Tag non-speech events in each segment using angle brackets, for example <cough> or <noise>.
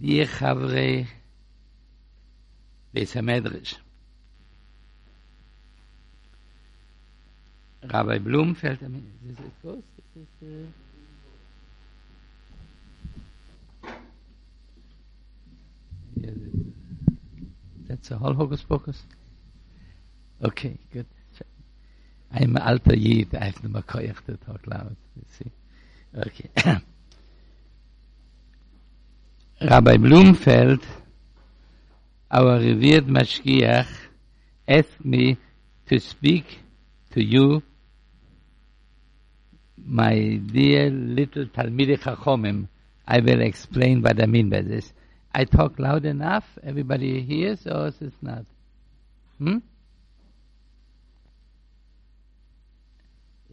die Chavre Beis HaMedrash. Rabbi Blumfeld, I mean, is it close? Is it, uh... Yeah, that's a whole hocus pocus. Okay, good. I'm alter Yid, I have no koyach to talk loud, you see. Okay. <coughs> Rabbi Blumfeld, our revered Mashgiach, asked me to speak to you, my dear little Talmidei Chachomim. I will explain what I mean by this. I talk loud enough, everybody hears, or is it not? Hmm?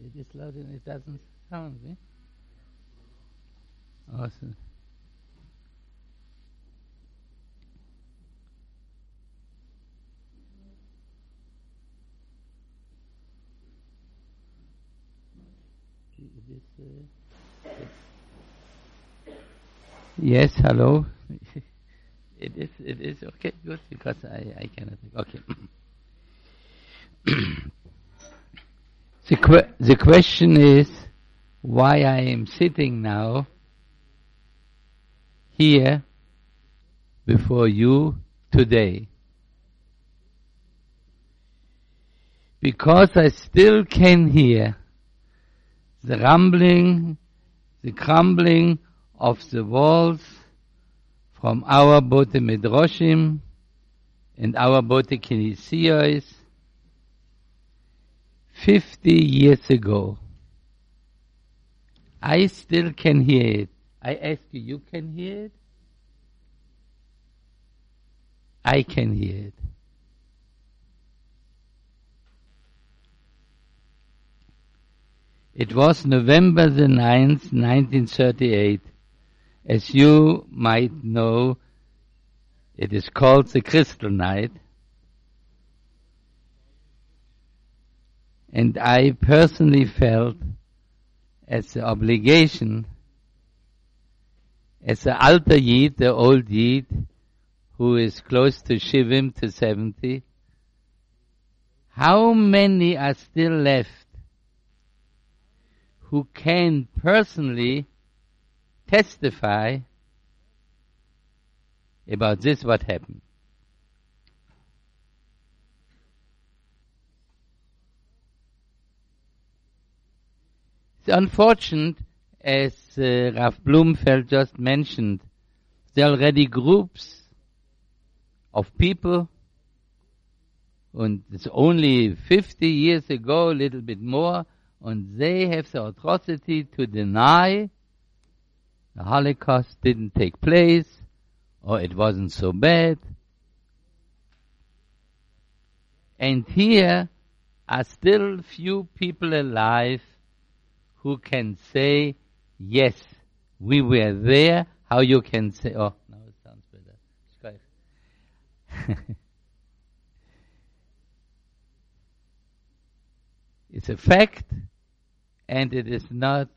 It is loud and it doesn't sound, eh? Awesome. Yes, hello. <laughs> it is, it is okay, good, because I, I cannot. Okay. <clears throat> the, que- the question is why I am sitting now here before you today. Because I still can hear the rumbling, the crumbling of the walls from our Bote Midrashim and our Bote Kinisiyos 50 years ago. I still can hear it. I ask you, you can hear it? I can hear it. It was November the 9th, 1938. As you might know, it is called the Crystal Night. And I personally felt as an obligation, as an alter Yid, the old Yid, who is close to Shivim to 70, how many are still left who can personally testify about this what happened. It's unfortunate, as uh, Raf Blumfeld just mentioned, there are already groups of people, and it's only 50 years ago, a little bit more, and they have the atrocity to deny the Holocaust didn't take place, or it wasn't so bad. And here are still few people alive who can say, yes, we were there. How you can say, oh, now it sounds better. <laughs> it's a fact, and it is not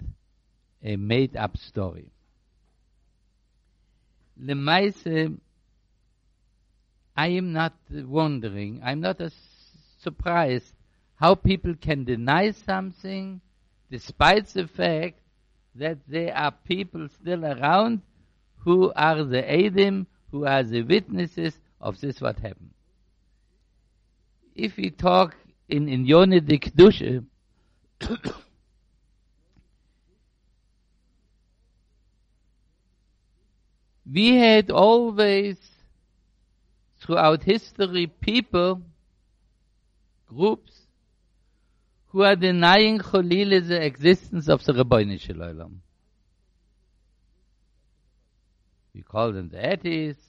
a made up story. Lemaise, I am not wondering, I'm not surprised how people can deny something despite the fact that there are people still around who are the Adim, who are the witnesses of this what happened. If we talk in, in Yonah Dikdushe, we had always, throughout history, people, groups, who are denying Cholile the existence of the Rabbeinu Shalom. We call them the atheists.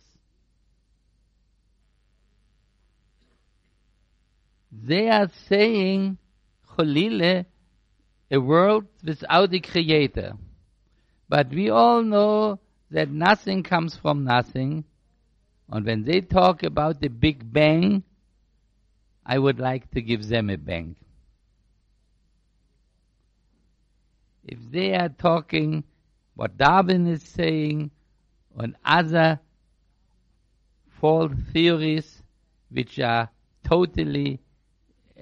They are saying Cholile, a world without a creator. But we all know that nothing comes from nothing. And when they talk about the Big Bang, I would like to give them a bang. If they are talking what Darwin is saying and other false theories which are totally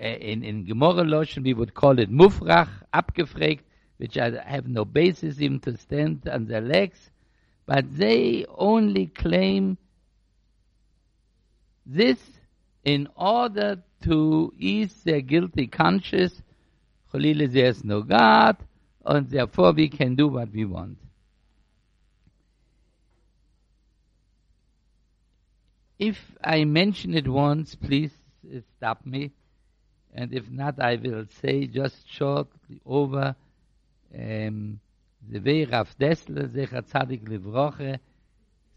uh, in in Gemara we would call it mufrach abgefragt which are, have no basis even to stand on their legs but they only claim this in order to ease their guilty conscience. Cholile there's no God and therefore we can do what we want. If I mention it once, please stop me. And if not, I will say just shortly over. Um, the way Rav Dessler, Zecha Tzadik Livroche,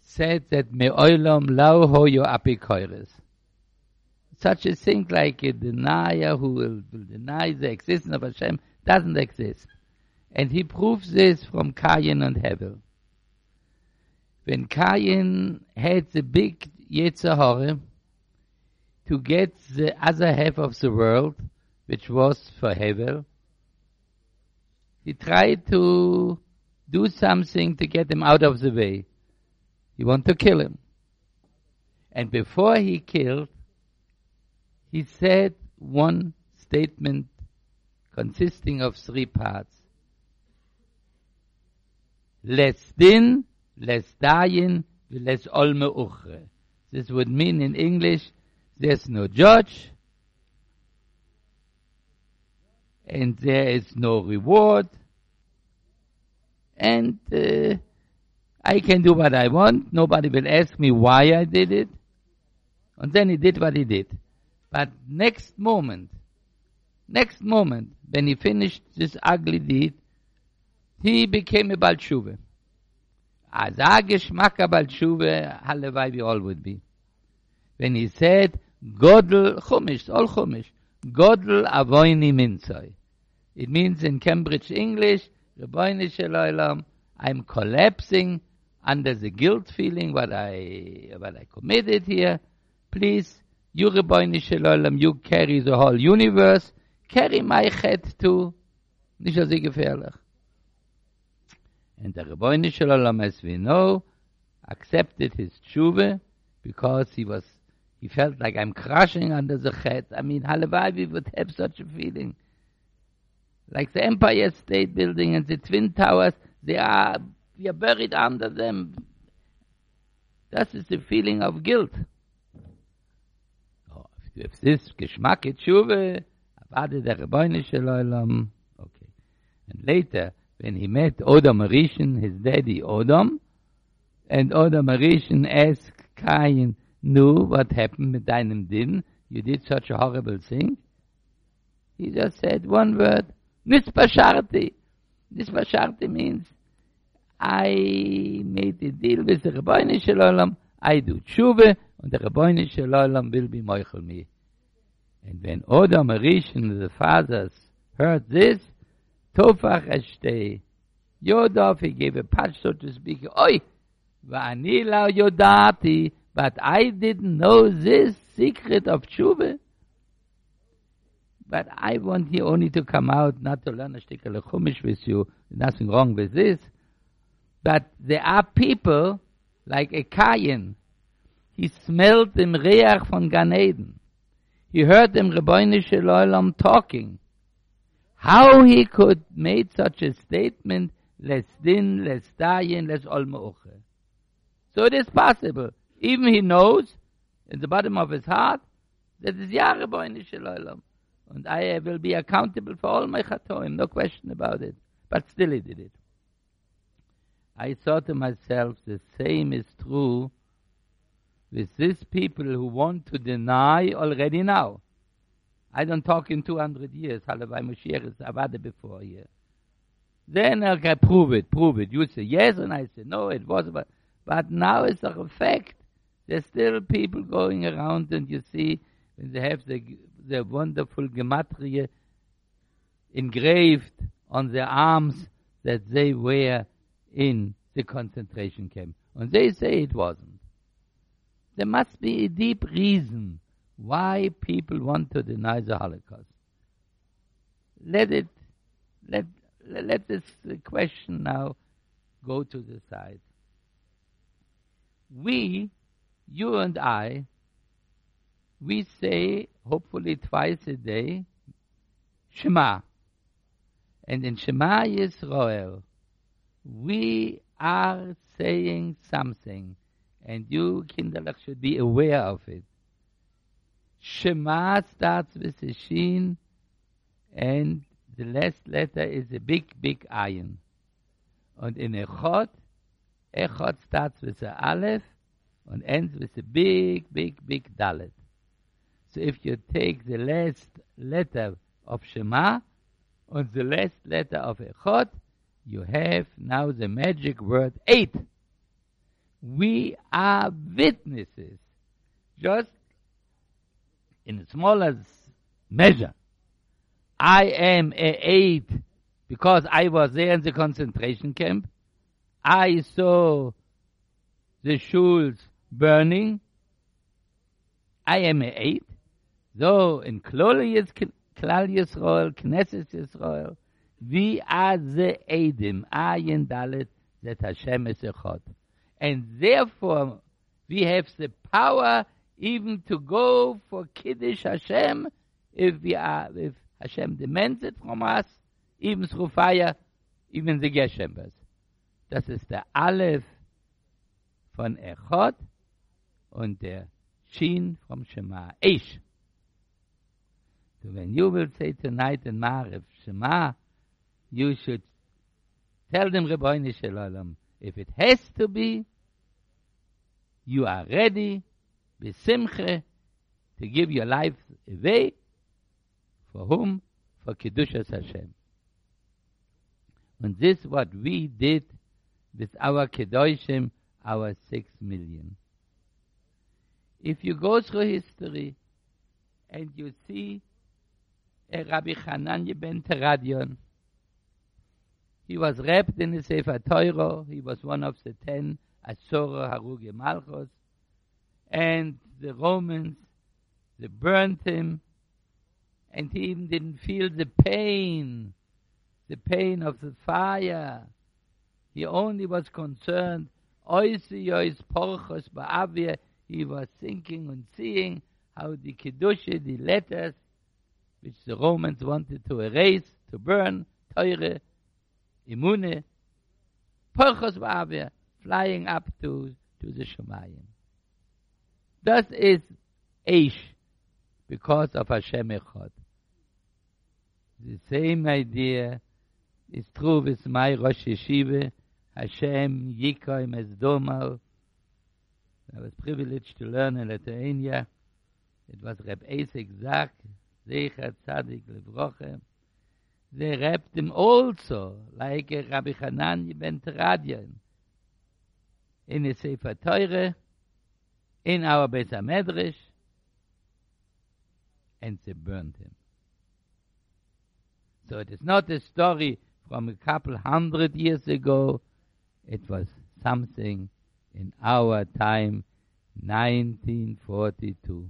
said that me oilam lau hoyo apikoires. Such a thing like a denier who will, will deny the existence of Hashem doesn't exist. And he proves this from Cain and Hevel. When Cain had the big Yetzirah to get the other half of the world, which was for Hevel. He tried to do something to get him out of the way. He wanted to kill him. And before he killed, he said one statement consisting of three parts. Let's din, let's dayin, let's olme uchre. This would mean in English, there's no judge, and there is no reward, and uh, I can do what I want. Nobody will ask me why I did it. And then he did what he did. But next moment, next moment, when he finished this ugly deed, he became a Balshuva. as a geschmack schuwe alle weil wir all would be when he said godel chumish all chumish godel avoini minsoi it means in cambridge english the boyne i'm collapsing under the guilt feeling what i what i committed here please you shalom you carry the whole universe carry my head too and the Rebbeinu Shalom, as we know, accepted his tshuva because he was, he felt like I'm crushing under the head. I mean, Halevavi would have such a feeling. Like the Empire State Building and the Twin Towers, they are, we are buried under them. That is the feeling of guilt. Oh, if this Geschmack okay. And later, when he met Odom Rishon, his daddy Odom, and Odom Rishon asked Cain, knew what happened with deinem din, you did such a horrible thing? He just said one word, Nispasharti. Nispasharti means, I made a deal with the Rabbeinu Shalom, I do tshuva, and the Rabbeinu Shalom will be moichel me. And when Odom Rishon, the fathers, heard this, Tofach eshtei. Yodov, he gave a patch, so to speak. Oi! Va'ani lao yodati. But I didn't know this secret of tshuva. But I want you only to come out, not to learn a shtickle chumish with you. Nothing wrong with this. But there are people, like a Kayin, he smelled the reach von Gan Eden. He heard them Rebbeinu Shalom talking. how he could made such a statement less din less dayen less almoche so it is possible even he knows in the bottom of his heart that is boyne shloilam and i will be accountable for all my khatoim no question about it but still he did it i thought to myself the same is true with these people who want to deny already now I don't talk in 200 years, by Moshiach is Avada before here. Then I can prove it, prove it. You say yes, and I say no, it was, but, but now it's a fact. There's still people going around, and you see, when they have the, the wonderful gematria engraved on their arms that they wear in the concentration camp. And they say it wasn't. There must be a deep reason why people want to deny the Holocaust. Let it, let, let this question now go to the side. We you and I, we say, hopefully twice a day, Shema. And in Shema Yisrael, we are saying something, and you, Kinderlach, should be aware of it. Shema starts with a shin, and the last letter is a big, big iron. And in Echot, Echot starts with a Aleph and ends with a big, big, big Dalet. So if you take the last letter of Shema on the last letter of Echot, you have now the magic word eid. We are witnesses, just in a smaller measure. I am a eid because I was there in the concentration camp. I saw the shuls burning. I am a eid. So in Klal Yisrael, Knesset Yisrael, we are the Eidim, Ayin Dalet, that Hashem is Echad. And therefore, we have the power even to go for Kiddush Hashem if we are, if Hashem demands it from us, even through fire, even the Geshembers. Das ist der Aleph von Echot und der Shin from Shema. Eish. So when you will say tonight in Maariv, Shema, you should tell them, Rebbeinu Shalom, if it has to be, you are ready, besimche, to give your life away, for whom? For Kedushas Hashem. And this what we did with our Kedoshim, our six million. If you go through history and you see Rabbi Hananya ben Teradion, he was wrapped in the Sefer Torah, he was one of the ten Asura Haruge Malchus, and the Romans, they burned him, and he even didn't feel the pain, the pain of the fire. He only was concerned, he was thinking and seeing how the Kedusha, the letters, which the Romans wanted to erase, to burn, Teure, Imune, Porchos Ba'avir, flying up to, to the Shemayim. Thus is Eish, because of Hashem Echad. The same idea is true with my Rosh Yeshiva, Hashem Yikoim Es Domal. I was privileged to learn in Lithuania. It was Reb Esek Zak, Zecher Tzadik Levrochem. They rapped him also, like Rabbi Hanan ben Teradion, in the Sefer Teure, in our Beis HaMedrash, and they burned him. So it is not a story from a couple hundred years ago. It was something in our time, 1942.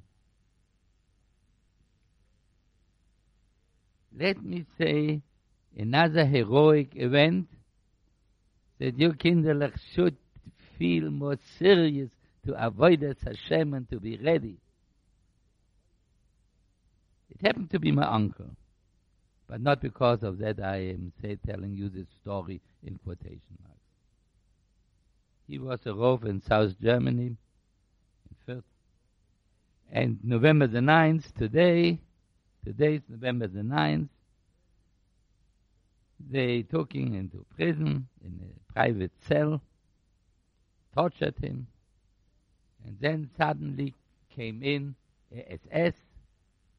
Let me say another heroic event that you kinderlich should feel more serious to avoid us Hashem and to be ready. It happened to be my uncle. But not because of that I am say, telling you this story in quotation marks. He was a rove in South Germany, in Fürth. And November the 9th, today, today is November the 9th, they took him into prison in a private cell, tortured him, and then suddenly came in a SS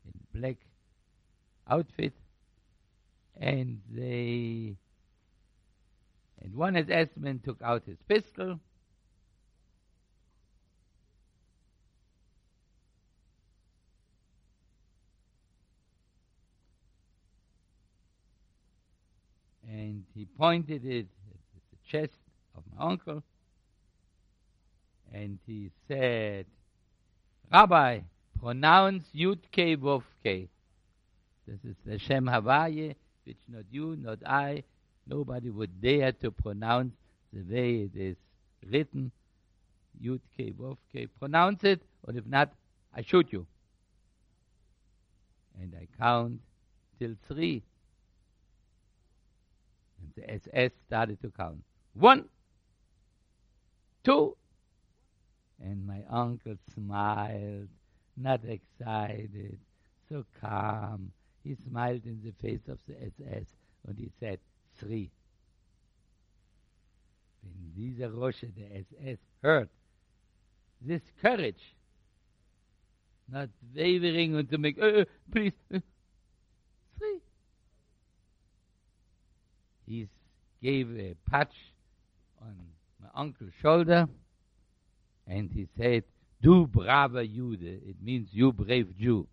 in black outfit, and they and one SS man took out his pistol and he pointed it at the chest of my uncle and he said rabbi pronounce yud k vov k this is the shem havaye which not you, not I, nobody would dare to pronounce the way it is written. Yud K, Wov K. Pronounce it, or if not, I shoot you. And I count till three. The SS started to count. One, two, and my uncle smiled, not excited, so calm. He smiled in the face of the SS and he said, three. When dieser Roche, the SS, heard this courage, not wavering and to make, uh, uh, please, uh, three. He gave a patch on my uncle's shoulder and he said, Du brave Jude. It means you brave Jew.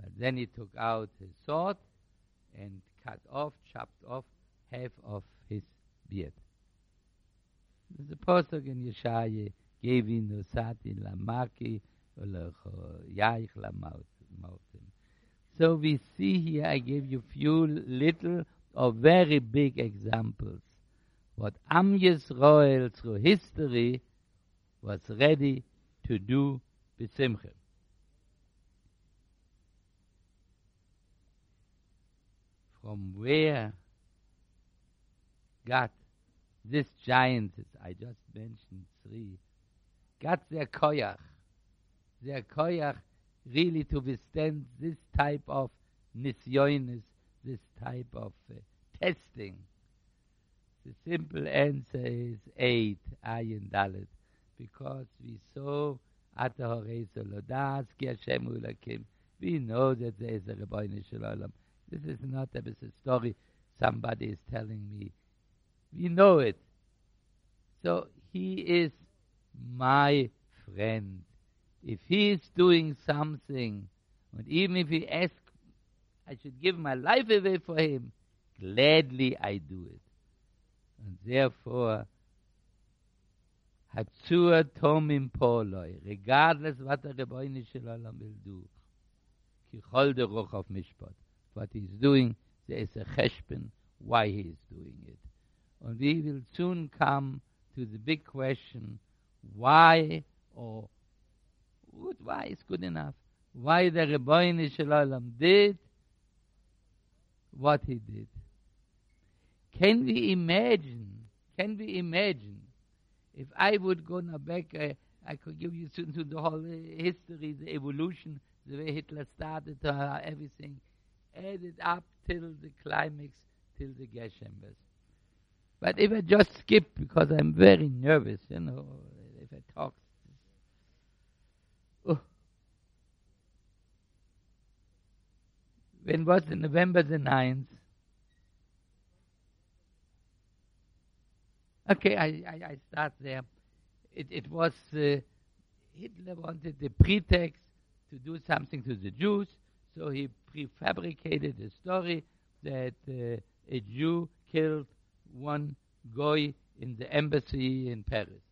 But then he took out his sword and cut off, chopped off half of his beard. A pasuk in Yeshaya, gave in the sati la maki yaich la mautim. So we see here, I gave you few little or very big examples. What Am Yisrael through history was ready to do besimcha. From where got this giant, I just mentioned three, got their koyach, their koyach really to withstand this type of nisyonis, this type of uh, testing. The simple answer is eid, ayin dalit because we saw. We know that there is a Rabbeinu Shalom. This is not a, a story somebody is telling me. We know it. So he is my friend. If he is doing something, and even if he asks, I should give my life away for him, gladly I do it. And therefore, Hatsua tomim poloi, regardless what the Rebbeinu Shalom will do. Ki chol de roch of mishpat. What he's doing, there is a cheshben why he is doing it. And we will soon come to the big question, why or why is good enough? Why the Rebbeinu Shalom did what he did. Can we imagine, can we imagine if I would go now back, uh, I could give you to the whole uh, history, the evolution, the way Hitler started, uh, everything, added up till the climax, till the gas chambers. But if I just skip, because I'm very nervous, you know, if I talk. Oh. When was it November the 9th? Okay, I, I, I start there. It, it was uh, Hitler wanted the pretext to do something to the Jews, so he prefabricated a story that uh, a Jew killed one goy in the embassy in Paris.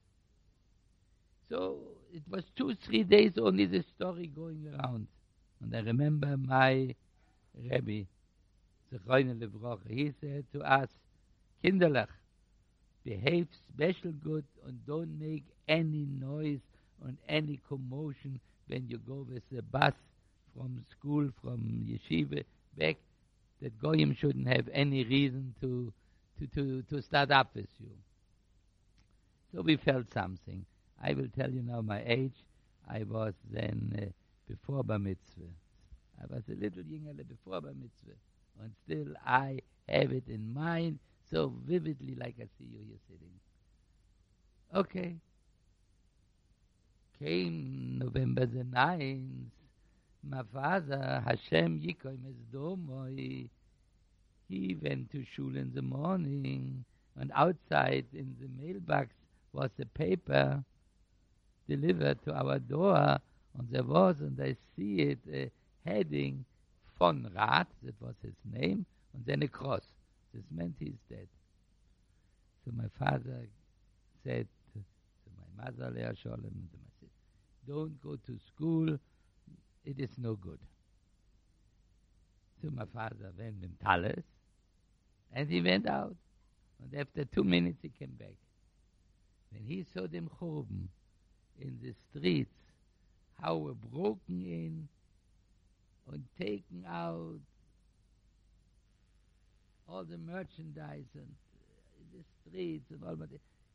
So it was two, three days only the story going around. And I remember my Rebbe, he said to us, Kinderlach, behave special good and don't make any noise and any commotion when you go with the bus from school, from yeshiva back, that Goyim shouldn't have any reason to, to, to, to start up with you. So we felt something. I will tell you now my age. I was then uh, before Bar Mitzvah. I was a little younger before Bar Mitzvah. And still I have it in mind so vividly like I see you here sitting. Okay. Came November the 9th. My father, Hashem Yikoy Mesdomoi, he went to shul in the morning, and outside in the mailbox was a paper delivered to our door, and there was, and I see it, heading, von Rath, that was his name, and then a cross. This meant he's dead. So my father said to, my mother, Leah Sholem, to my sister, don't go to school, it is no good. So my father went in Talis, and he went out. And after two minutes, he came back. when he saw them Choben in the streets, how broken in and taken out all the merchandise and uh, the streets and all that.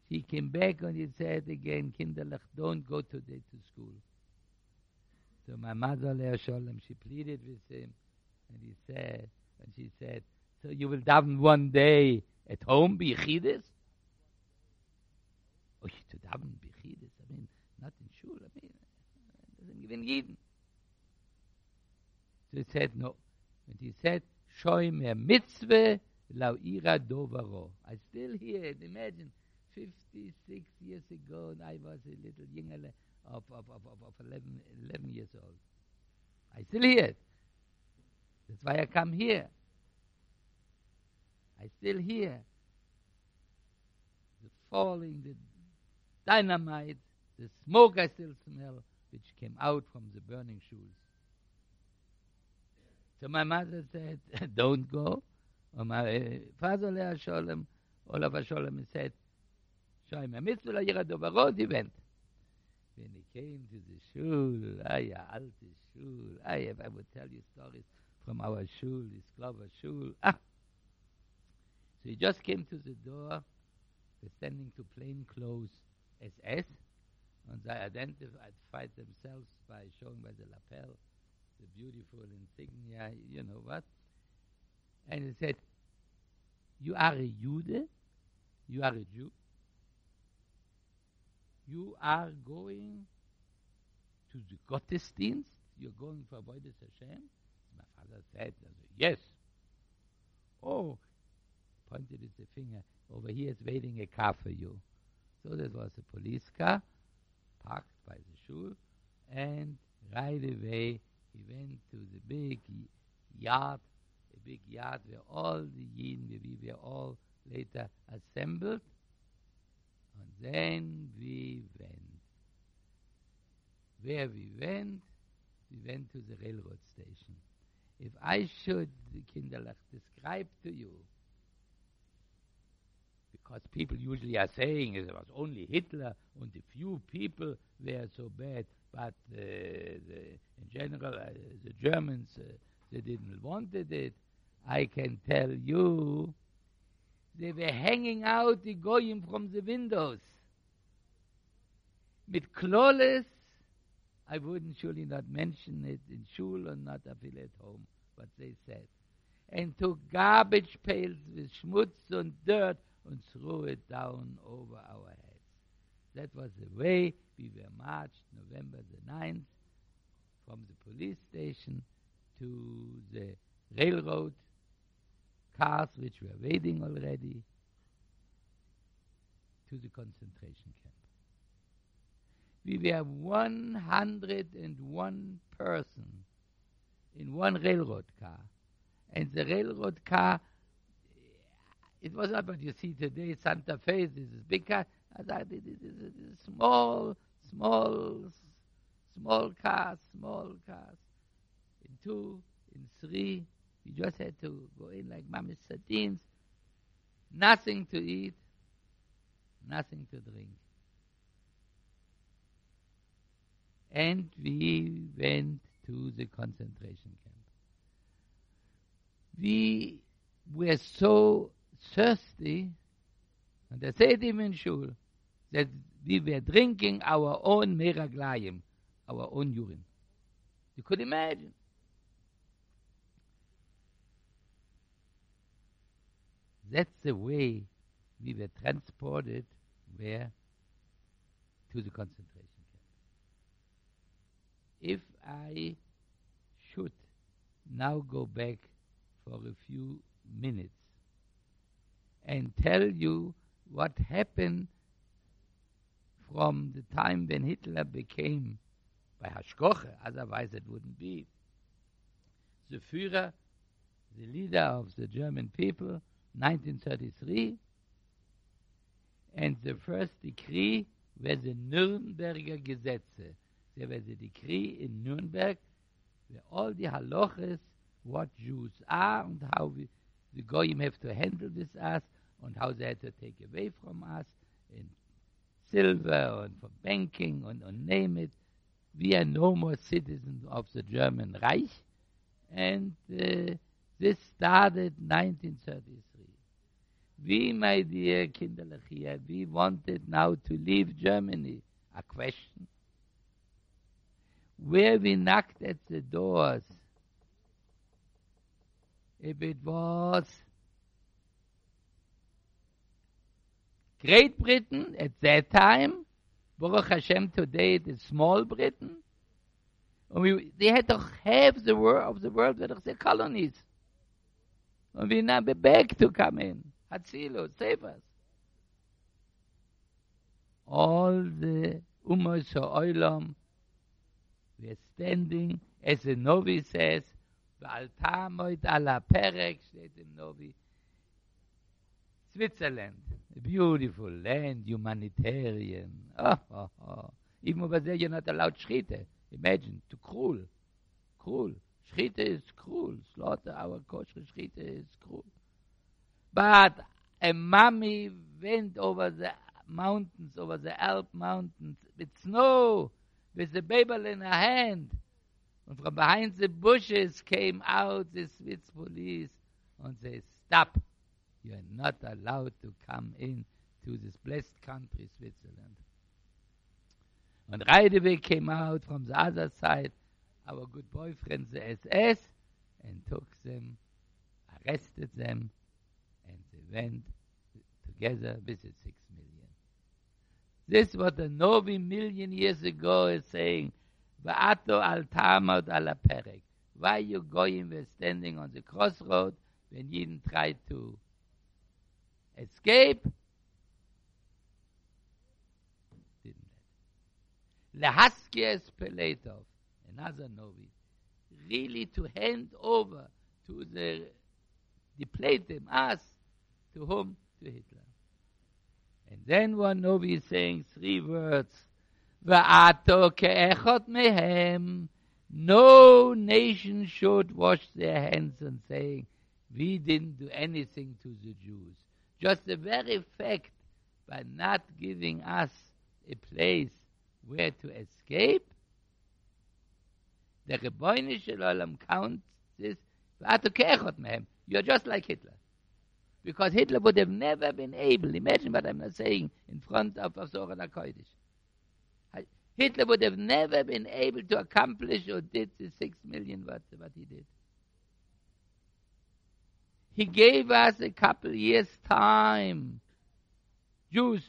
He came back and he said again, Kinderlich, don't go today to school. So my mother, Leah Sholem, she pleaded with him and he said, and she said, so you will daven one day at home, Bichidis? Oh, you to daven Bichidis, I mean, not in shul, I mean, it doesn't even Yidden. He said, no. And he said, shoy me mitzvah lau ira dovaro. I still hear it, imagine, 56 years ago, and I was a little younger of, of, of, of, of 11, 11 years old. I still hear it. That's why I come here. I still hear the falling, the dynamite, the smoke I still smell, which came out from the burning shoes. So my mother said, <laughs> don't go. My father, Leah Sholem, Olaf Sholem, said, Show him a mitzvah, la yira dovarot, he went. When he came to the shul, ay, alte shul, ay, I would tell you stories from our shul, this clover shul. Ah! So he just came to the door, they're standing to plain clothes SS, and they identified themselves by showing by the lapel the beautiful insignia, you know what. And he said, You are a Jude? You are a Jew? You are going to the Gottesdienst? You're going for Avodas Hashem? My father said, Yes. Oh, pointed with the finger. Over here is waiting a car for you. So there was a police car parked by the shul, and right away he went to the big yard, a big yard where all the yin, we were all later assembled, and then we went. Where we went, we went to the railroad station. If I should, Kinderlach, describe to you because people usually are saying it was only Hitler and a few people were so bad, but uh, the, in general, uh, the Germans, uh, they didn't wanted it. I can tell you, they were hanging out the goyim from the windows. Mit Kloles, I wouldn't surely not mention it in shul or not feel at home, what they said. And took garbage pails with schmutz and dirt and threw it down over our heads. That was the way we were marched November the 9th from the police station to the railroad cars which were waiting already to the concentration camp. We were 101 person in one railroad car. And the railroad car it was not what you see today, Santa Fe, this is big car. Small, small, small cars, small cars. In two, in three, you just had to go in like mommy's sardines. Nothing to eat, nothing to drink. And we went to the concentration camp. We were so thirsty, and they er said him in shul, that we were drinking our own meraglayim, our own urine. You could imagine. That's the way we were transported where to the concentration camp. If I should now go back for a few minutes and tell you what happened from the time when Hitler became by Hashkoche, otherwise it wouldn't be, the Führer, the leader of the German people, 1933, and the first decree were the Nürnberger Gesetze. There was a decree in Nuremberg where all the halaches, what Jews are and how we, the Goyim have to handle this as, and how they had to take away from us and silver and for banking and, and name it. We are no more citizens of the German Reich. And uh, this started 1933. We, my dear Kinderlechia, we wanted now to leave Germany. A question. Where we knocked at the doors, if it was Great Britain at that time, Baruch Hashem today it is Small Britain, and we, they had to have the world of the world were the colonies. And we now be back to come in. Hatzilo, save us. All the Ummah Oilam, we are standing, as the Novi says, V'altamoid ala perek, steht im Novi, Switzerland, beautiful land, humanitarian. Oh, oh, oh. Even over there, you're not allowed Schritte. Imagine, too cruel. Cruel. Schritte is cruel. Slaughter our kosher Schritte is cruel. But a mummy went over the mountains, over the Alp mountains, with snow, with the baby in her hand. And from behind the bushes came out the Swiss police and they stop. You are not allowed to come in to this blessed country, Switzerland. And Reideweg came out from the other side, our good boyfriend, the SS, and took them, arrested them, and they went together with the six million. This is what the Novi million years ago is saying, Va'ato al ala perek. Why you going, we're standing on the crossroad when Yidden tried to escape? Lehaskias Peletov, another Novi, really to hand over to the, Platim, us, to whom? To Hitler. And then one Novi is saying three words, Va'ato ke'echot mehem, no nation should wash their hands and saying, we didn't do anything to the Jews. Just the very fact by not giving us a place where to escape, the Rebbeinu Shalom counts this, you're just like Hitler. Because Hitler would have never been able, imagine what I'm saying in front of Zohar HaKodesh. Hitler would have never been able to accomplish or did the six million what, what he did. He gave us a couple years time. Jews,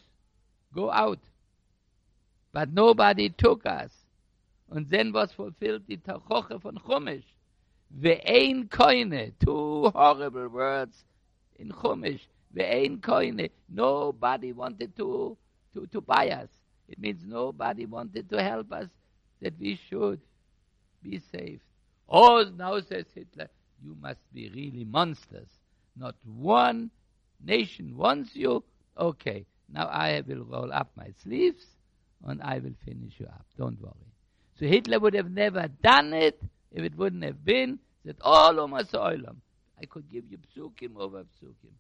go out. But nobody took us. And then was fulfilled die Tachoche von Chumash. Ve'ein koine. Two horrible words in Chumash. Ve'ein koine. Nobody wanted to, to, to buy us. It means nobody wanted to help us that we should be saved. Oh, now says Hitler, you must be really monsters. Not one nation wants you. Okay, now I will roll up my sleeves and I will finish you up. Don't worry. So Hitler would have never done it if it wouldn't have been that all of Umas Oilam, I could give you psukim over psukim.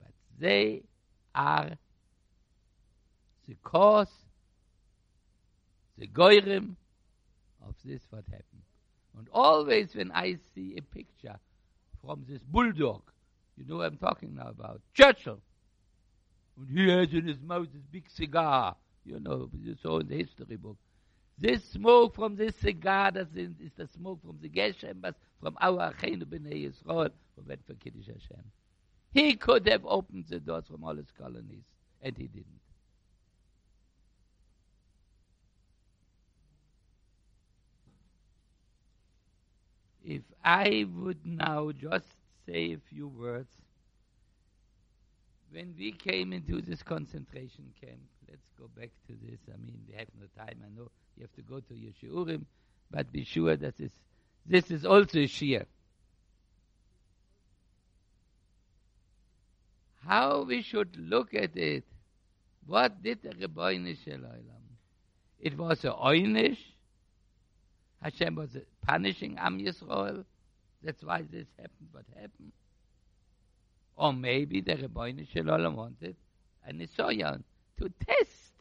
But they are the cause, the goyrim of this what happened. And always when I see a picture from this bulldog, you know what I'm talking now about, Churchill, When he has in his mouth this big cigar, you know, you saw in the history book. This smoke from this cigar, that is, is the smoke from the Geshem, but from our Achenu B'nai Yisrael, who went for Kiddush Hashem. He could have opened the doors from all his colonies, and he didn't. If I would now just say a few words, when we came into this concentration camp, let's go back to this. I mean, we have no time. I know you have to go to your shiurim, but be sure that this, this is also a shiur. How we should look at it. What did the Rebbeinu Shalom? It was a oinish. Hashem was punishing Am Yisrael. That's why this happened, what happened. Or maybe the Rebbeinu Shalom wanted a Nisoyan to test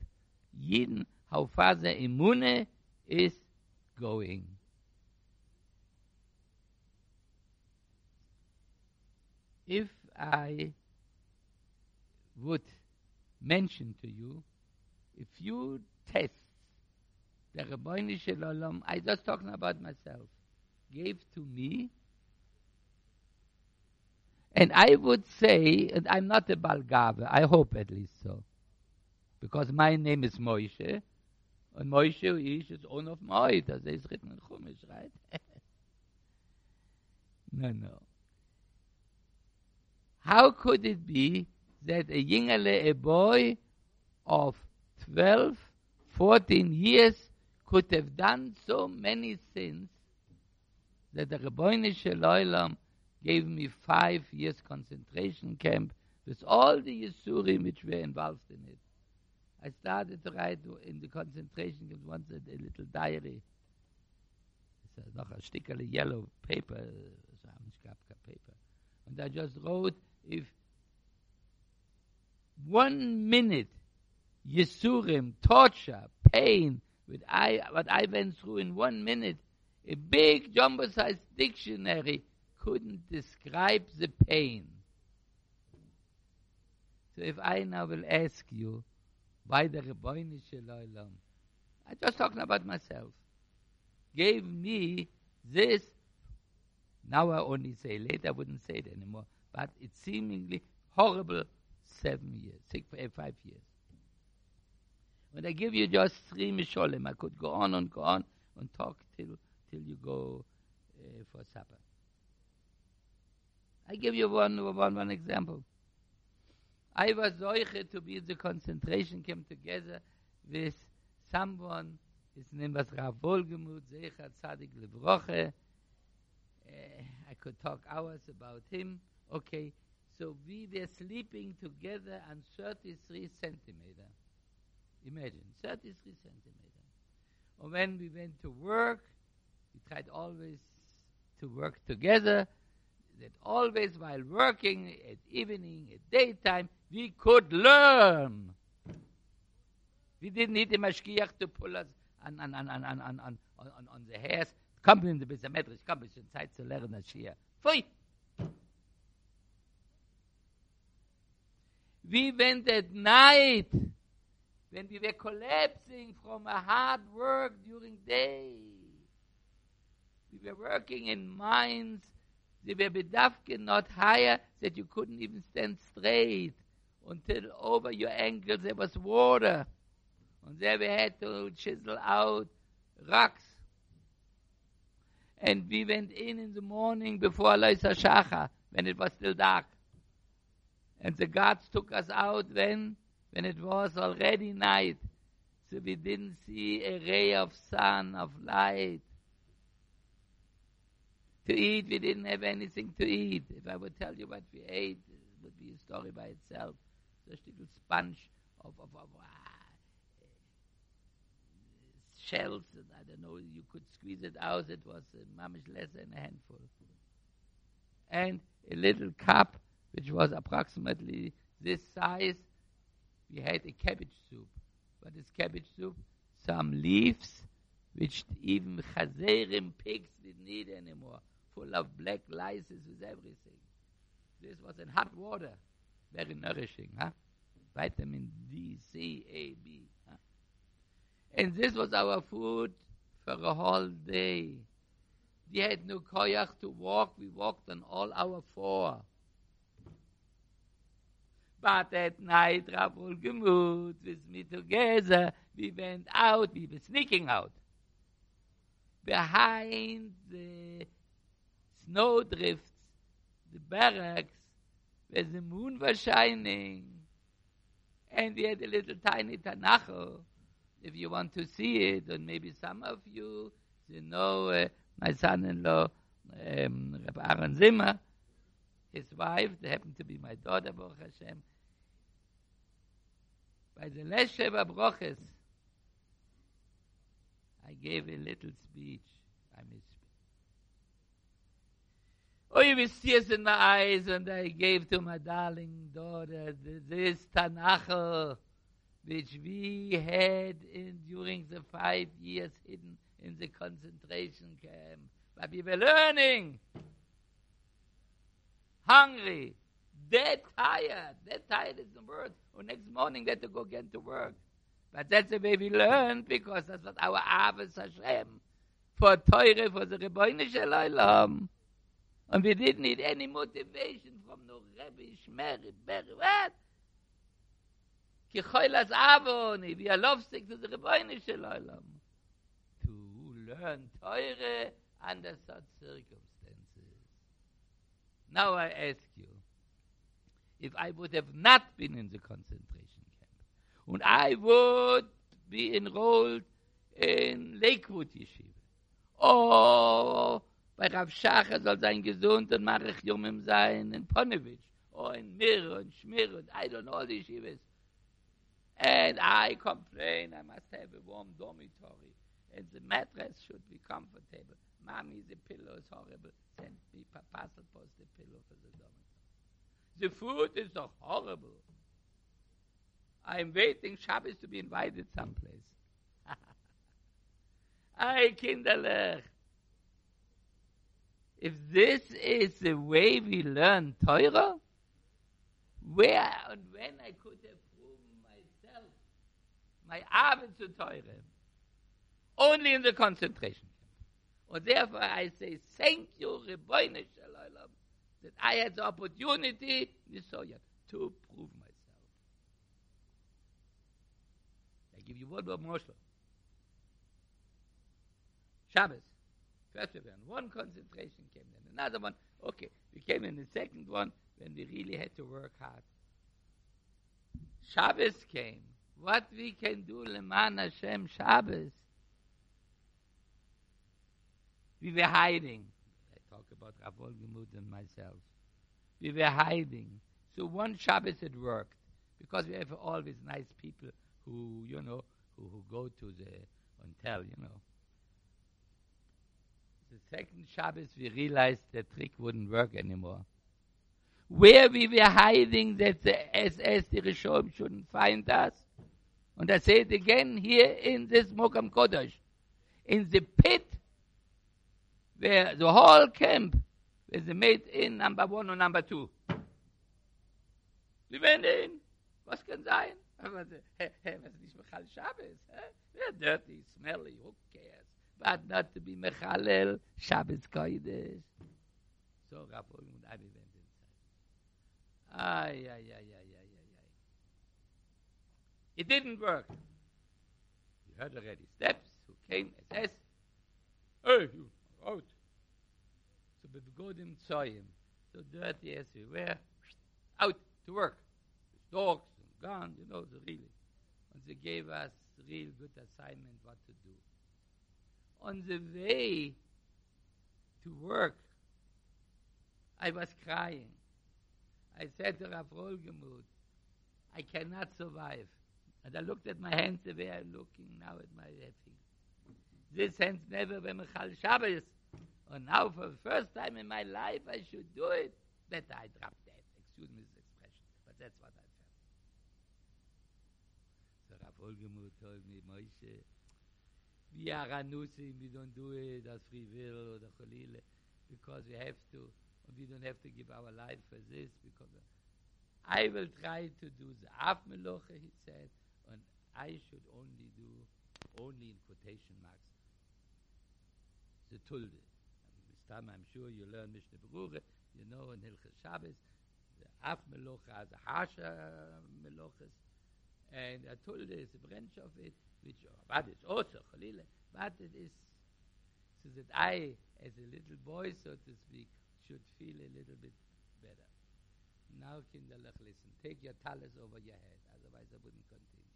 jeden, how far the immune is going. If I would mention to you, if you test the Rabboni Shalom, I just talking about myself, gave to me, and I would say, I'm not a Balgave, I hope at least so, because my name is Moshe, and Moshe is his own of Moed, as is written in Chumash, right? <laughs> no, no. How could it be that a yingale, a boy of 12, 14 years, could have done so many sins that the Rebbeinu shel Olam gave me five years concentration camp with all the Yisurim which were involved in it. I started to write in the concentration camp once a, little diary. It's a, noch a stickerly yellow paper, so paper. And I just wrote if one minute Yisurim, torture, pain, with I, what I went through in one minute, a big jumbo-sized dictionary couldn't describe the pain. So if I now will ask you, why the Rebbeinu shel Olam, I'm just talking about myself, gave me this, now I only say, later I wouldn't say it anymore, but it's seemingly horrible seven years, six, five years. When I give you just three misholim, I could go on and go on and talk till till you go uh, for supper. I give you one, one, one example. I was zoiche to be in the concentration camp together with someone, his name was Rav Volgemut, Zecha Tzadik Levroche. Uh, I could talk hours about him. Okay, so we were sleeping together on 33 centimeter. Imagine, 33 centimeter. And when we went to work, we tried always to work together. That always while working at evening, at daytime, we could learn. We didn't need the mashkiach to pull us on, on, on, on, on, on, on, on, on the hairs. Komm in the Besametrisch, komm, es ist Zeit zu lernen, das hier. Pfui! We went at night when we were collapsing from a hard work during day. We were working in mines. They were bedafke not higher that you couldn't even stand straight until over your ankles there was water. And there we had to chisel out rocks. And we went in in the morning before Loisa Shacha when it was still dark. And the guards took us out when when it was already night, so we didn't see a ray of sun, of light. To eat, we didn't have anything to eat. If I would tell you what we ate, it would be a story by itself. Just a little sponge of, of, of uh, shells, and I don't know, you could squeeze it out. It was mamish less than a handful. And a little cup, which was approximately this size, we had a cabbage soup. What is cabbage soup? Some leaves, which even chazerim pigs didn't need anymore, full of black lysis with everything. This was in hot water, very nourishing, huh? Vitamin D, C, A, B. Huh? And this was our food for a whole day. We had no koyach to walk. We walked on all our four. But at night, Rav Volgemut with me together, we went out, we were sneaking out. Behind the snowdrifts, the barracks, where the moon was shining, and we had a little tiny Tanach. If you want to see it, and maybe some of you, you know, uh, my son-in-law, um, Rabbi Aaron Zimmer, his wife, they happened to be my daughter, Baruch Hashem. By the last Sheva Broches, I gave a little speech. I. Oh, you with tears in my eyes, and I gave to my darling daughter this Tanach, which we had in during the five years hidden in the concentration camp. But we were learning. Hungry. Dead tired. Dead tired is the word. Or next morning they had to go again to work. But that's the way we learned, because that's what our Abbas Hashem for Teure, for the Rebbeinu shel Olam. And we didn't need any motivation from no Rebbe, Shmeri, Beri, what? Ki choylas avoni, we are lovesick to the Rebbeinu Shalom. To learn Teure under such circumstances. Now I ask you, if I would have not been in the concentration camp, and I would be enrolled in Lakewood Yeshiva, Oh, bei Rav Schacher soll sein gesund und Marech Jumim sein in Ponevich. Oh, in Mir und Schmir und I don't know these shivas. And I complain I must have a warm dormitory and the mattress should be comfortable. Mommy, the pillow is horrible. Send me Parcel Post the pillow for the dormitory. The food is so horrible. I'm waiting Shabbos to be invited someplace. <laughs> Ay, kinderlich. If this is the way we learn Torah, where and when I could have proven myself, my Abend to Torah, only in the concentration camp. And therefore I say, thank you, Rebbeinu shel Olam, that I had the opportunity, Nisoya, to prove myself. I give you one more Moshe. Shabbos. First were one concentration camp, then another one. Okay, we came in the second one when we really had to work hard. Shabbos came. What we can do, Leman Hashem Shabbos. We were hiding. I talk about Rav Volgemut and myself. We were hiding. So one Shabbos it worked because we have all these nice people who, you know, who, who go to the hotel, you know. The second Shabbos, we realized the trick wouldn't work anymore. Where we were hiding that the SS, the Rishom, shouldn't find us. And I say it again here in this Mokam Kodesh. In the pit where the whole camp was made in number one or number two. We went in. Was kann sein? Äh, was nicht Michal Shabbos? They're dirty, smelly, who cares? But not to be mechalel Shabbos Kodesh. So Rav Olmund Abi went inside. Ay, ay, ay, ay, ay, ay, ay. It didn't work. You heard already steps who came SS. Hey, you out. So we go them saw him. So dirty as we were, out to work. With dogs and guns, you know, the really. And they gave us real good assignment what to do on the way to work, I was crying. I said to Rav Volgemut, I cannot survive. And I looked at my hands the way I'm looking now at my feet. This hands never were Michal Shabbos. And now for the first time in my life I should do it. Better I drop that. Excuse me this expression. But that's what I felt. So Rav Volgemut told me, Moshe, we are anusim, we don't do it as free will or the cholile, because we have to, we don't have to give our life for this, because I will try to do the af he said, and I should only do, only in quotation marks, the tulde. This time I'm sure you learn Mishnah Beruche, you know in Hilchas Shabbos, the af has a hasha meloches, and a tulde is a branch of it, which but it's also Chalila, but it is so that I, as a little boy, so to speak, should feel a little bit better. Now, Kinderlech, listen, take your talis over your head, otherwise I wouldn't continue.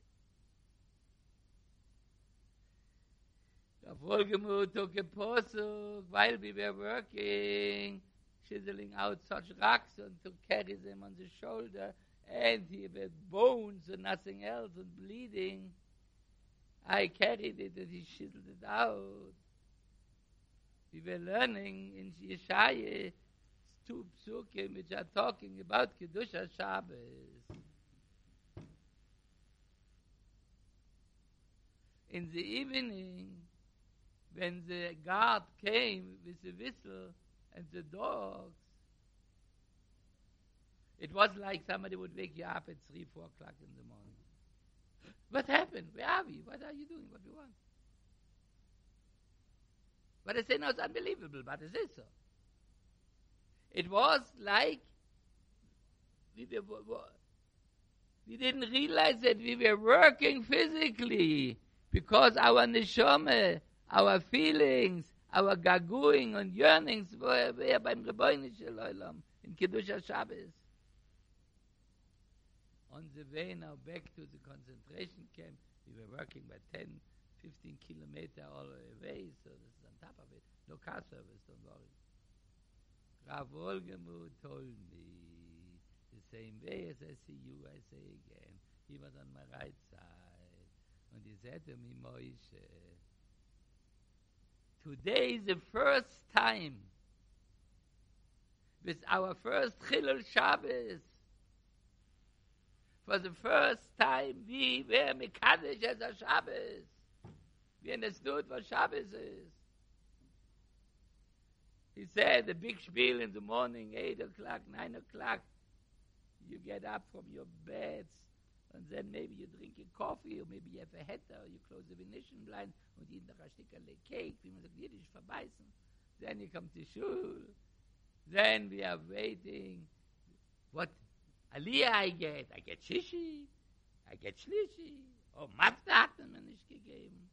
Volgemut took a posuk while we were working, chiseling out such rocks and to carry them on the shoulder, and he had bones and nothing else and bleeding. I carried it and he chiseled it out. We were learning in Yeshaya two psukim which are talking about Kedusha Shabbos. in the evening, when the guard came with the whistle and the dogs, it was like somebody would wake you up at 3, 4 o'clock in the morning. What happened? Where are we? What are you doing? What do you want? But I say, no, it's unbelievable, but it is so. It was like we, were, we didn't realize that we were working physically because our neshama, our feelings, our gaguing and yearnings were, were beim Rebbeinu in Kiddush HaShabbos. On the way now back to the concentration camp, we were working by 10, 15 kilometer all the way, so this is on top of it. No car service, don't worry. Rav Volgemut told me the same way as I see you, I say again. He was on my right side. And he said to me, Moshe, today is the first time with our first Chilul Shabbos for the first time we were Mekadesh as a Shabbos. We understood what Shabbos is. He said the big spiel in the morning, 8 o'clock, 9 o'clock, you get up from your beds, and then maybe you drink your coffee, or maybe you have a header, or you close the venetian blind, und you noch ein Stückerle cake, wie man sagt, Jiddisch verbeißen. Then you come to shul. Then we are waiting. Aliyah I get? I get Shishi. I get Shlishi. Oh, Mafta hat er mir nicht gegeben.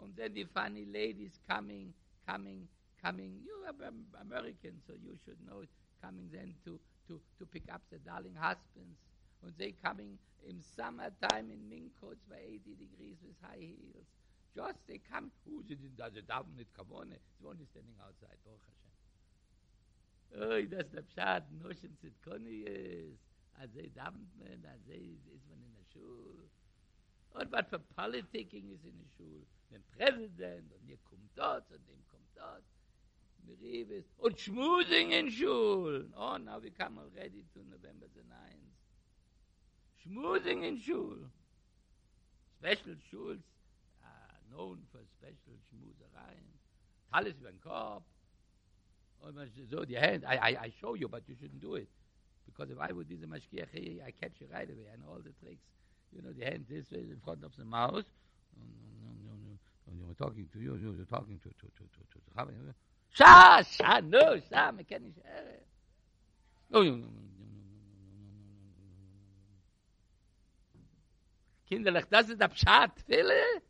And then the funny ladies coming, coming, coming. You are American, so you should know it. Coming then to, to, to pick up the darling husbands. And they coming in summertime in mink coats by 80 degrees with high heels. Just they come. They didn't, they daven nicht, come on. They only standing outside. Baruch Hashem. Oy, das der Pschad, noschen zit konni is. Als sie dampft man, als sie ist man in der Schule. Und was für Politicking ist in der Schule. Dem Präsident, und ihr kommt dort, und dem kommt dort. Meribes. Und Schmusing in Schule. Oh, now we come already to November the 9th. Schmusing in Schule. Special schools are known for special schmusereien. Alles über den Kopf. Man hand I, I, I show you, but you shouldn't do it. Because if I would do the mashkiach, I catch you right away. Know all the tricks. You know, the hand this way in front of the mouse. And you're talking to you, you're talking to, to, to, to, to, to, to Sha, sha, no, sha, me kann nicht hören. Oh, no, no, no, Kinderlich, das ist der Pschat, Philipp.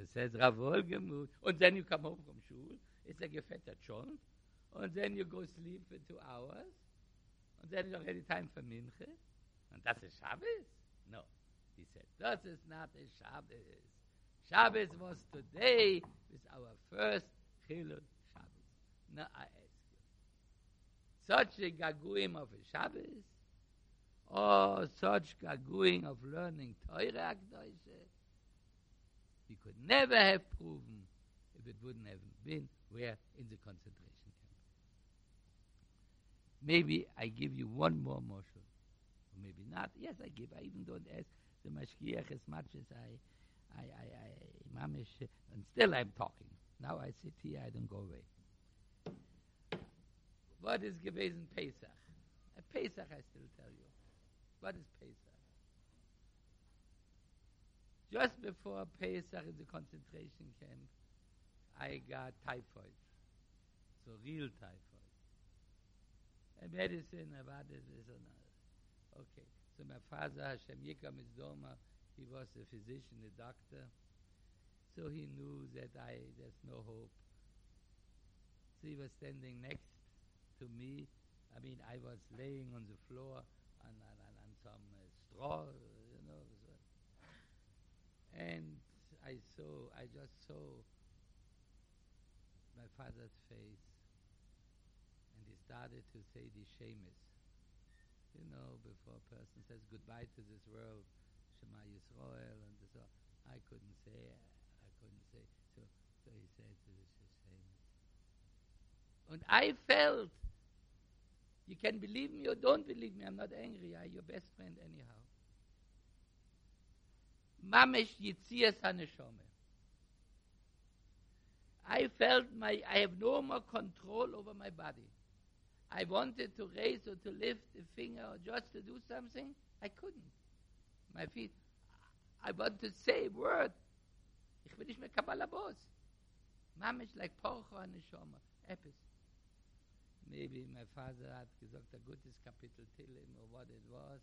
So says Rav Volgemut. And then you come home from shul. It's like a feta chon. And then you go sleep for two hours. And then you're ready time for minche. And that's a Shabbos? No. He said, that is not a Shabbos. Shabbos was today with our first Chilul Shabbos. Now I ask you. Such a gaguim of a Shabbos? Oh, such gaguim of learning Torah Akdoishe? We could never have proven if it wouldn't have been where in the concentration camp. Maybe I give you one more motion, or maybe not. Yes, I give. I even don't ask the mashgiach as much as I, I, I, I, mamish, and still I'm talking. Now I sit here, I don't go away. What is gewesen Pesach? A Pesach, I still tell you. What is Pesach? Just before Pesach in the concentration camp, I got typhoid. So real typhoid. A medicine about this, this not. Okay. So my father, Hashem Yikam Doma, he was a physician, a doctor. So he knew that I there's no hope. So he was standing next to me. I mean, I was laying on the floor on, on, on some uh, straw, and I saw, I just saw my father's face, and he started to say the shamus. You know, before a person says goodbye to this world, Shema Yisrael, and so I couldn't say, I couldn't say. So, so he said to the shamus. And I felt, you can believe me or don't believe me, I'm not angry, I'm your best friend anyhow. Mamesh Yitzias HaNeshome. I felt my, I have no more control over my body. I wanted to raise or to lift a finger or just to do something. I couldn't. My feet, I want to say a word. Ich will nicht mehr Kabbalah Boss. Mamish like Porcho HaNeshome. Epis. Maybe my father had gesagt, a gutes Kapitel Tillim or what it was.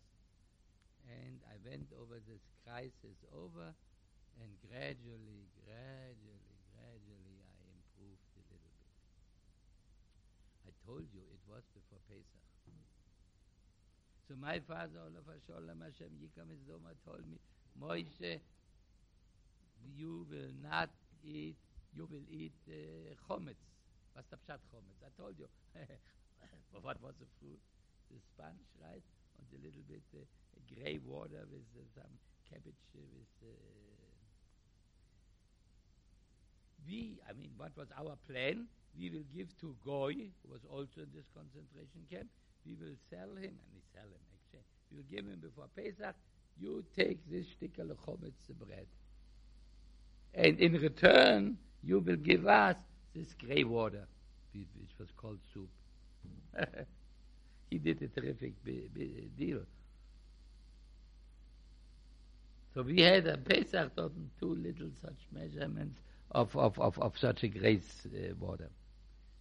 And I went over this crisis over and gradually gradually gradually I improved a little bit. I told you it was before Pesach. So my father a shalom Hashem Yikam is Doma told me Moshe you will not eat you will eat uh, chometz. Was the pshat chometz? I told you. <laughs> But what was the food the Spanish right a little bit uh, gray water with uh, some cabbage uh, with uh, we I mean what was our plan? We will give to Goy who was also in this concentration camp we will sell him and we sell him actually. We will give him before Pesach you take this stickel of chometz bread and in return you will give us this gray water which was called soup <laughs> he did a terrific deal So we had a Pesach dort two little such measurements of, of, of, of such a grace uh, water.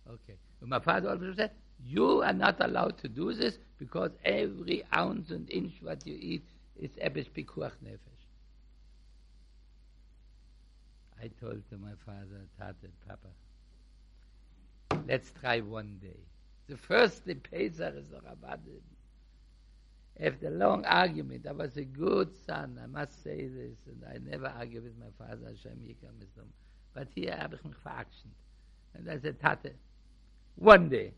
Okay. And my father always said, you are not allowed to do this because every ounce and inch what you eat is ebes pikuach nefesh. I told to my father, Tate, Papa, let's try one day. The first day Pesach is noch abadin. after long argument, I was a good son, I must say this, and I never argue with my father, Hashem Yikam. But here habe ich mich. And I said, Tate, one day,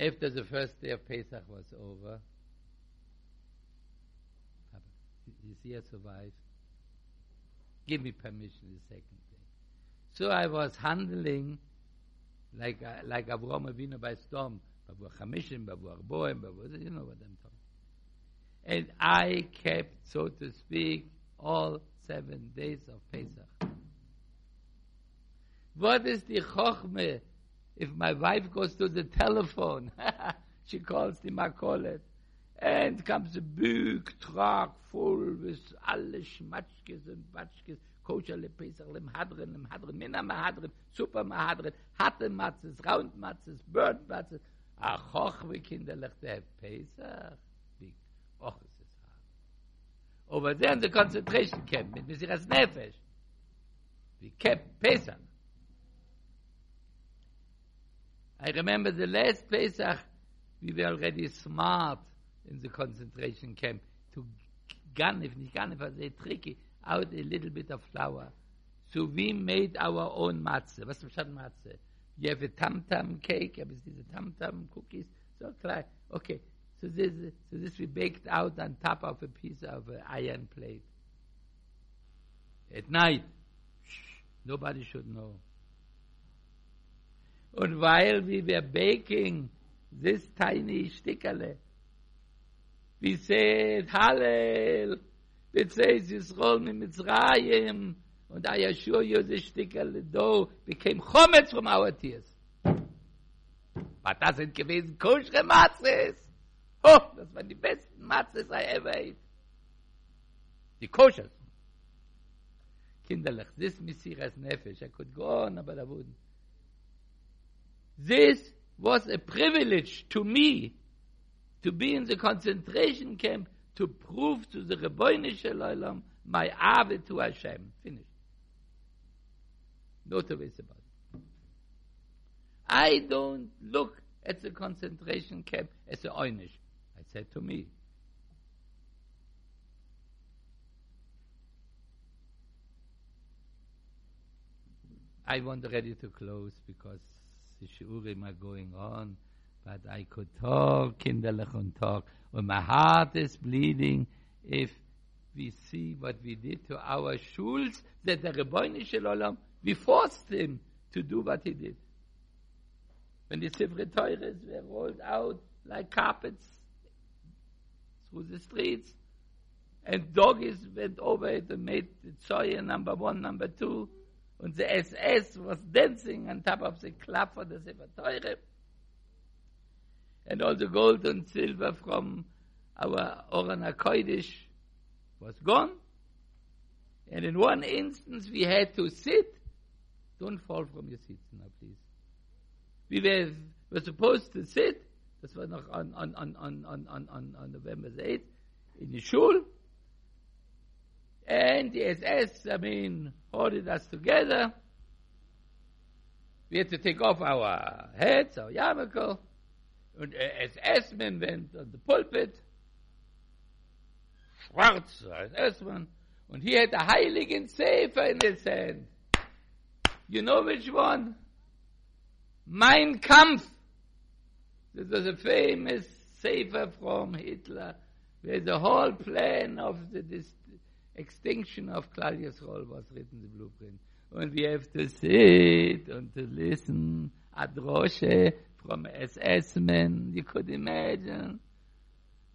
after the first day of Pesach was over, you see I survived. Give me permission the second day. So I was handling like uh, like Avraham Avinu by storm, Babu Chamishim, Babu Arboim, Babu, you know what I'm talking. And I kept, so to speak, all seven days of Pesach. What is the chokhmah if my wife goes to the telephone, <laughs> she calls the Makolet, and comes a big truck full with alle Schmatschkes and Batschkes, kosher le Pesach, le Mahadren, le Mahadren, mina Mahadren, super Mahadren, hatte Matzes, round Matzes, bird Matzes, ach, hoch, wie kinderlich der Pesach, wie, och, es. Over there in the concentration camp, mit Mesiras Nefesh, wie kept Pesach, I remember the last Pesach, we were already smart in the concentration camp to gun, if not gun, tricky, out a little bit of flour. So we made our own matzah. What's the matzah? You have a tam-tam cake, you have these tam-tam cookies. So try. Okay. So this, so this we baked out on top of a piece of an iron plate. At night, shh, nobody should know. Und weil wir were baking this tiny stickerle, wie seht Hallel, wie seht Yisroel mit Mitzrayim, und a Yeshua Yose Stickerle do, became Chometz from our tears. Aber das sind gewesen kuschere Matzes. Oh, das waren die besten Matzes I ever ate. Die kuschers. Kinderlich, this Messias Nefesh, I could go but I wouldn't. This was a privilege to me to be in the concentration camp to prove to the Rebbeinu shel Olam my ave to Hashem. Finished. No two ways about it. I don't look at the concentration camp as a einish. I said to me. I want ready to close because the shiurim are going on, but I could talk, kinderlich und talk, and my heart is bleeding if we see what we did to our shuls, that the Rebbeinu shel Olam, we forced him to do what he did. When the Sifre Teures were rolled out like carpets through the streets, and doggies went over it and made the number one, number two, und the SS was dancing on top of the club for the Sefer Teure. And all the gold and silver from our Aron HaKodesh was gone. And in one instance we had to sit. Don't fall from your seats now, please. We were, were supposed to sit. Das war noch on, on, on, on, on, on, on November 8th in the shul. And the SS, I mean, holding us together. We had to take off our heads, our yarmulke. And uh, the SS-men went on the pulpit. Schwarz, SS-man. and he had a heiligen Sefer in his hand. You know which one? Mein Kampf. This was a famous Sefer from Hitler, where the whole plan of the extinction of Claudius Roll was written the blueprint. And we have to sit and to listen at from SS men, you could imagine.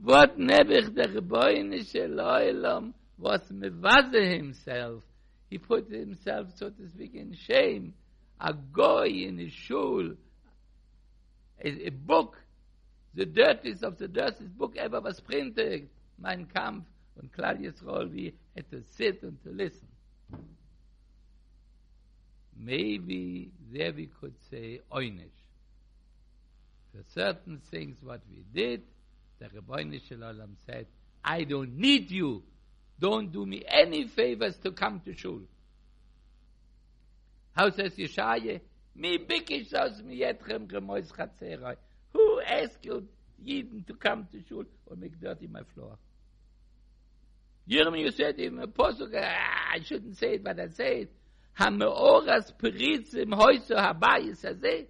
What nebich the Rebbeinu shel Olam was mevaze himself. He put himself, so to speak, in shame. A goy in his shul, a, a book, the dirtiest of the dirtiest book ever was printed, Mein Kampf, und Klal Yisroel, we had to sit and to listen. Maybe there we could say oinish. For certain things what we did, the Rebbeinu shel Olam said, I don't need you. Don't do me any favors to come to shul. How says Yeshaya? Mi bikish aus mi yetrem gemois chatzerai. Who asked you Yidden to come to shul or make dirty my floor? Jeremy said in a posuk, ah, I shouldn't say it, but I say it. Hameoras peritz im Häuser habayis hazeh.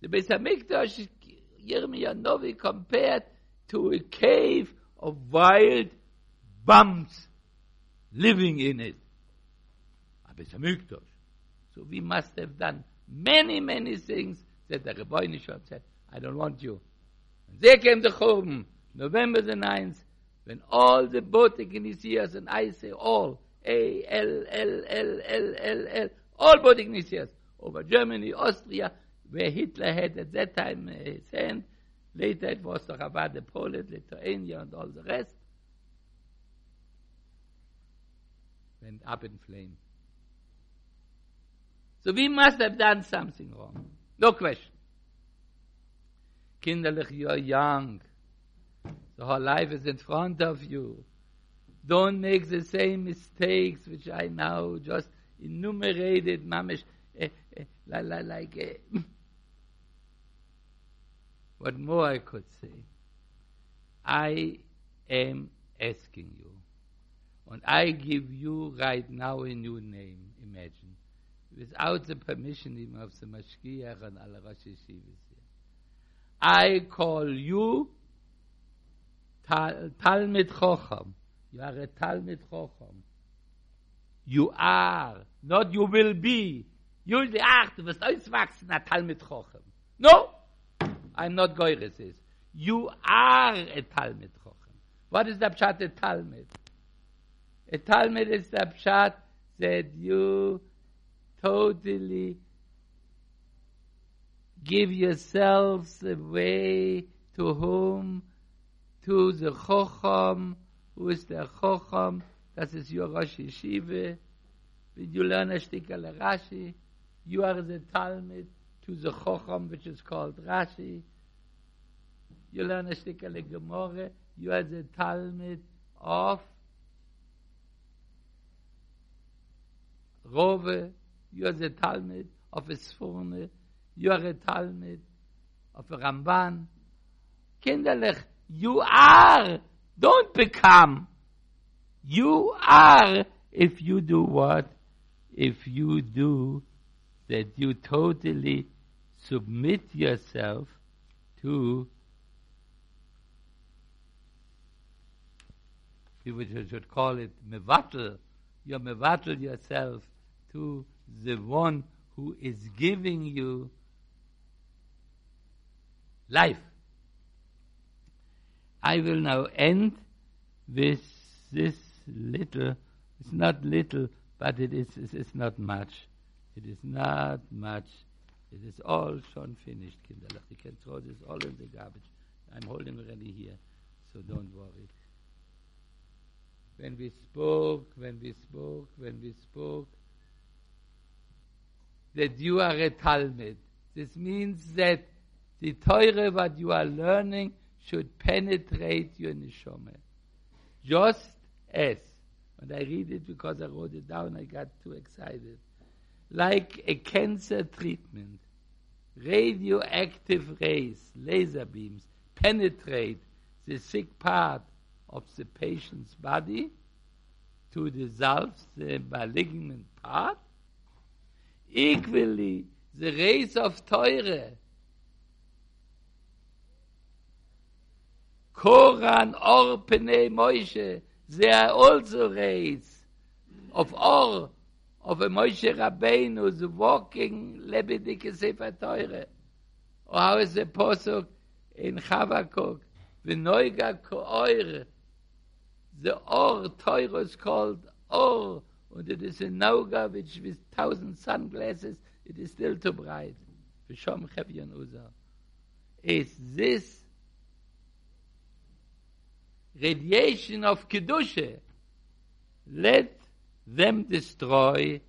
The Beis HaMikdash, Jeremiah Novi compared to a cave of wild bums living in it. A Beis HaMikdash. So we must have done many, many things that the Rabbi Nishon said, I don't want you. And there came the Chorben, November the 9th, when all the Botei Knesios, and I say all, A, L, L, L, L, L, L, all Botei Knesios, over Germany, Austria, where Hitler had at that time uh, his hand, later it was Chabad, the Poland, Lithuania, and all the rest, went up in flame. So we must have done something wrong. No question. Kinderlich, you are young. The whole life is in front of you. Don't make the same mistakes which I now just enumerated, mamish, eh, eh, la, la, like. Eh. <laughs> What more I could say? I am asking you, and I give you right now a new name, imagine, without the permission even of the Mashkiach and Al Rosh Yeshivas. I call you Tal, Talmid Chocham. You are a Talmid Chocham. You are, not you will be. You will be, ach, du wirst auswachsen, a Talmid Chocham. No, I'm not Goyres is. You are a Talmud Chochem. What is the Pshat a Talmud? A Talmud is the Pshat that you totally give yourselves away to whom? To the Chocham, who is the Chocham, ist your Rosh Yeshiva, you learn a Shtikal Rashi, you are the Talmud to the Chocham, which is called Rashi, you learn a Shtikal Gemore, you are the Talmud of Rove, you are the Talmud of Esforne, you are a Talmud of a Ramban. Kinderlich, you are, don't become. You are if you do what? If you do that you totally submit yourself to people should call it mevatel. You mevatel yourself to the one who is giving you life. I will now end with this little, it's not little, but it is, it is not much. It is not much. It is all schon finished, Kinderlach. You can throw this all in the garbage. I'm holding already here, so don't worry. When we spoke, when we spoke, when we spoke, that you are a Talmud. This means that the Teure, what you are learning, should penetrate your neshama. Just as, and I read it because I wrote it down, I got too excited. Like a cancer treatment, radioactive rays, laser beams, penetrate the sick part of the patient's body to dissolve the malignant part. Equally, the rays of Teure Koran or Pene Moshe, they are also rays of or of a Moshe Rabbeinu, the walking lebendige Sefer Teure. Or how is the Posuk in Chavakok? V'noiga ko'oir. The or Teure is called or, and it is a Noga which with thousand sunglasses, it is still too bright. Is this radiation of kedusha. Let them destroy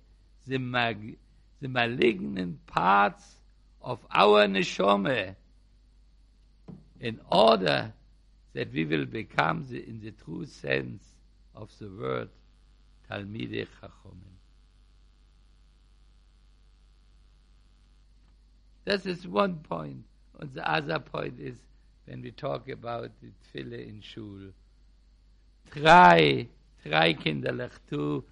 the mag the malignant parts of our neshome in order that we will become the, in the true sense of the word talmide chachomim this is one point. and the other point is when we talk about the tfille in shul drei drei kinderlich to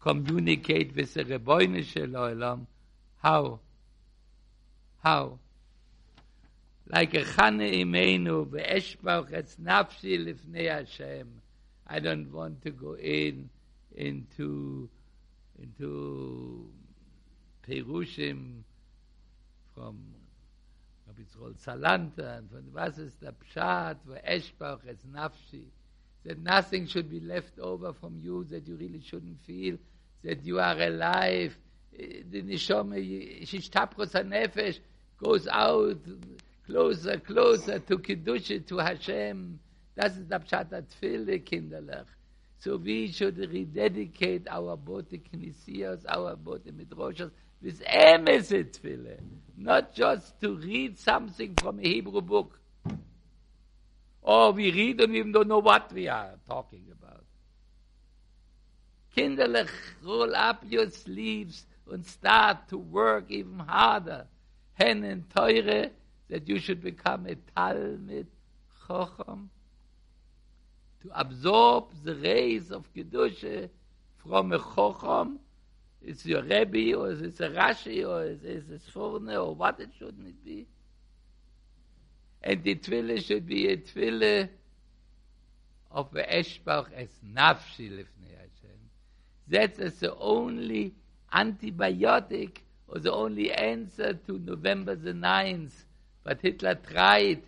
communicate with the reboine shelolam how? How? Like a khane imenu ve eshbach ets nafshi lifnei hashem. I don't want to go in into into perushim from Rabbi Tzrol Salanter, and von was ist der Pshat, wo Eshbach es nafshi, that nothing should be left over from you that you really shouldn't feel that you are alive. Eh, the nishome shish tapros nefesh goes out closer closer to kiddush to hashem. Das ist der pshat at viele kinderlach so we should rededicate our body knisias our body midrashas with emeset viele not just to read something from a hebrew book Oh, we read and we don't know what we are talking about. Kinderlich, roll up your sleeves and start to work even harder. Hen and teure, that you should become a Talmud Chocham, to absorb the rays of Kedusha from a Chocham, it's your Rebbe, or it's a Rashi, or it's a Sforne, or what it shouldn't it be. And the Tfille should be a Tfille of Eshbach as Nafshi lifnei Hashem. That is the only antibiotic or the only answer to November the 9th. But Hitler tried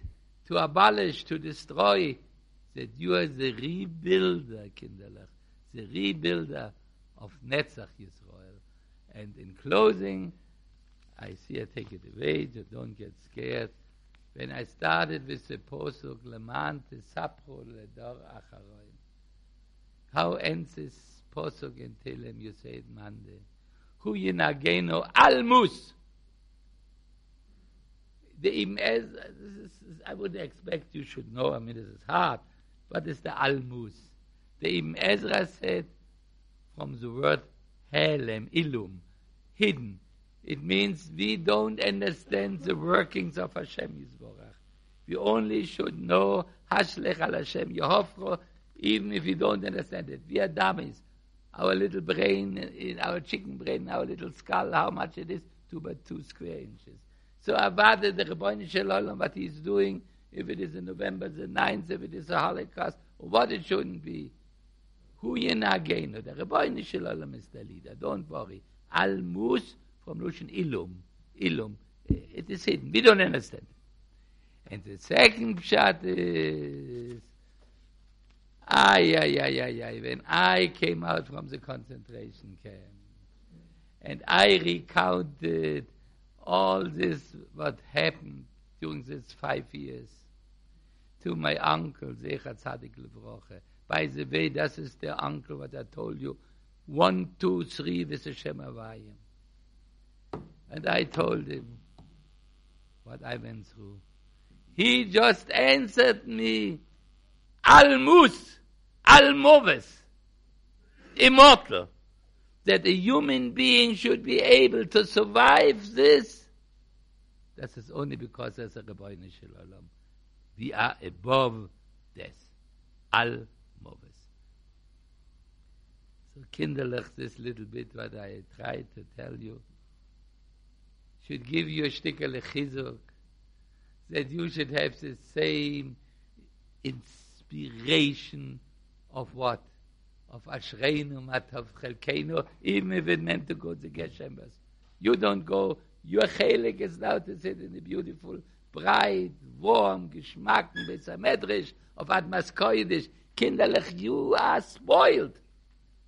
to abolish, to destroy, that you are the rebuilder, Kinderlach, the rebuilder of Netzach Yisrael. And in closing, I see I take it away, so don't get scared. When I started with the Posuk, Leman Tesapro Ledor Acharoim. How ends this Posuk in Tehillim, you say it Monday. Hu Yinageno Almus. The Ezra, I would expect you should know, I mean, this is hard. What is the Almus? The Ibn Ezra said, from the word Helem, Ilum, hidden. It means we don't understand the workings of Hashem Yisborach. We only should know Hashlech al Hashem Yehovro, even if we don't understand it. We are dummies. Our little brain, in our chicken brain, our little skull, how much it is? Two by two square inches. So Avada, the Rebbeinu shel Olam, what he's doing, if it is in November the 9th, if it is a Holocaust, or what it shouldn't be. Hu yenagenu, the Rebbeinu shel Olam is the leader, don't worry. Al Mus, from Russian Ilum, Ilum, it is hidden, we don't understand. And the second pshat is, ay, ay, ay, ay, ay, when I came out from the concentration camp, and I recounted all this what happened during these five years to my uncle Zecha Tzadik Levroche. By the way, that is the uncle what I told you. One, two, three with the Shem Havayim. And I told him what I went through. He just answered me, Almus, Almoves, immortal that a human being should be able to survive this, that is only because there's a Rabbeinu shel Olam. We are above this. Al Moves. So kinderlich this little bit what I tried to tell you should give you a stickel chizuk that you should have the same inspiration of what? of Ashreinu Matav Chelkeinu, even if it meant to go to Geshemes. You don't go, your chelik is now to sit in the beautiful, bright, warm, geschmacken, besamedrisch, of Admas Koidish. Kinderlich, you are spoiled.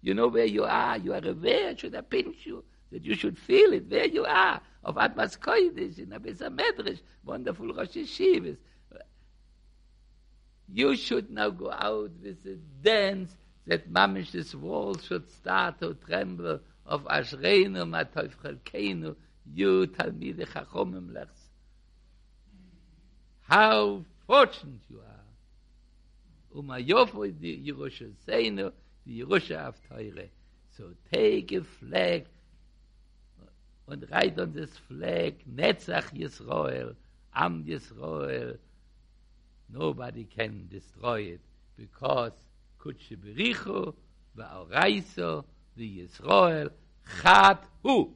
You know where you are. You are aware, should I pinch you, that you should feel it, where you are, of Admas Koidish, in a besamedrisch, wonderful Rosh Hashivas. You should now go out with a dance that mamish this wall should start to tremble of ashreinu matoyf chelkeinu you talmide chachomim lechs. How fortunate you are. Uma yofo di Yerusha seinu, di Yerusha teure. So take a flag und reit on this flag, Netzach Yisroel, Am Yisroel. Nobody can destroy it because קודש בריחו ואורייסו וישראל חד הוא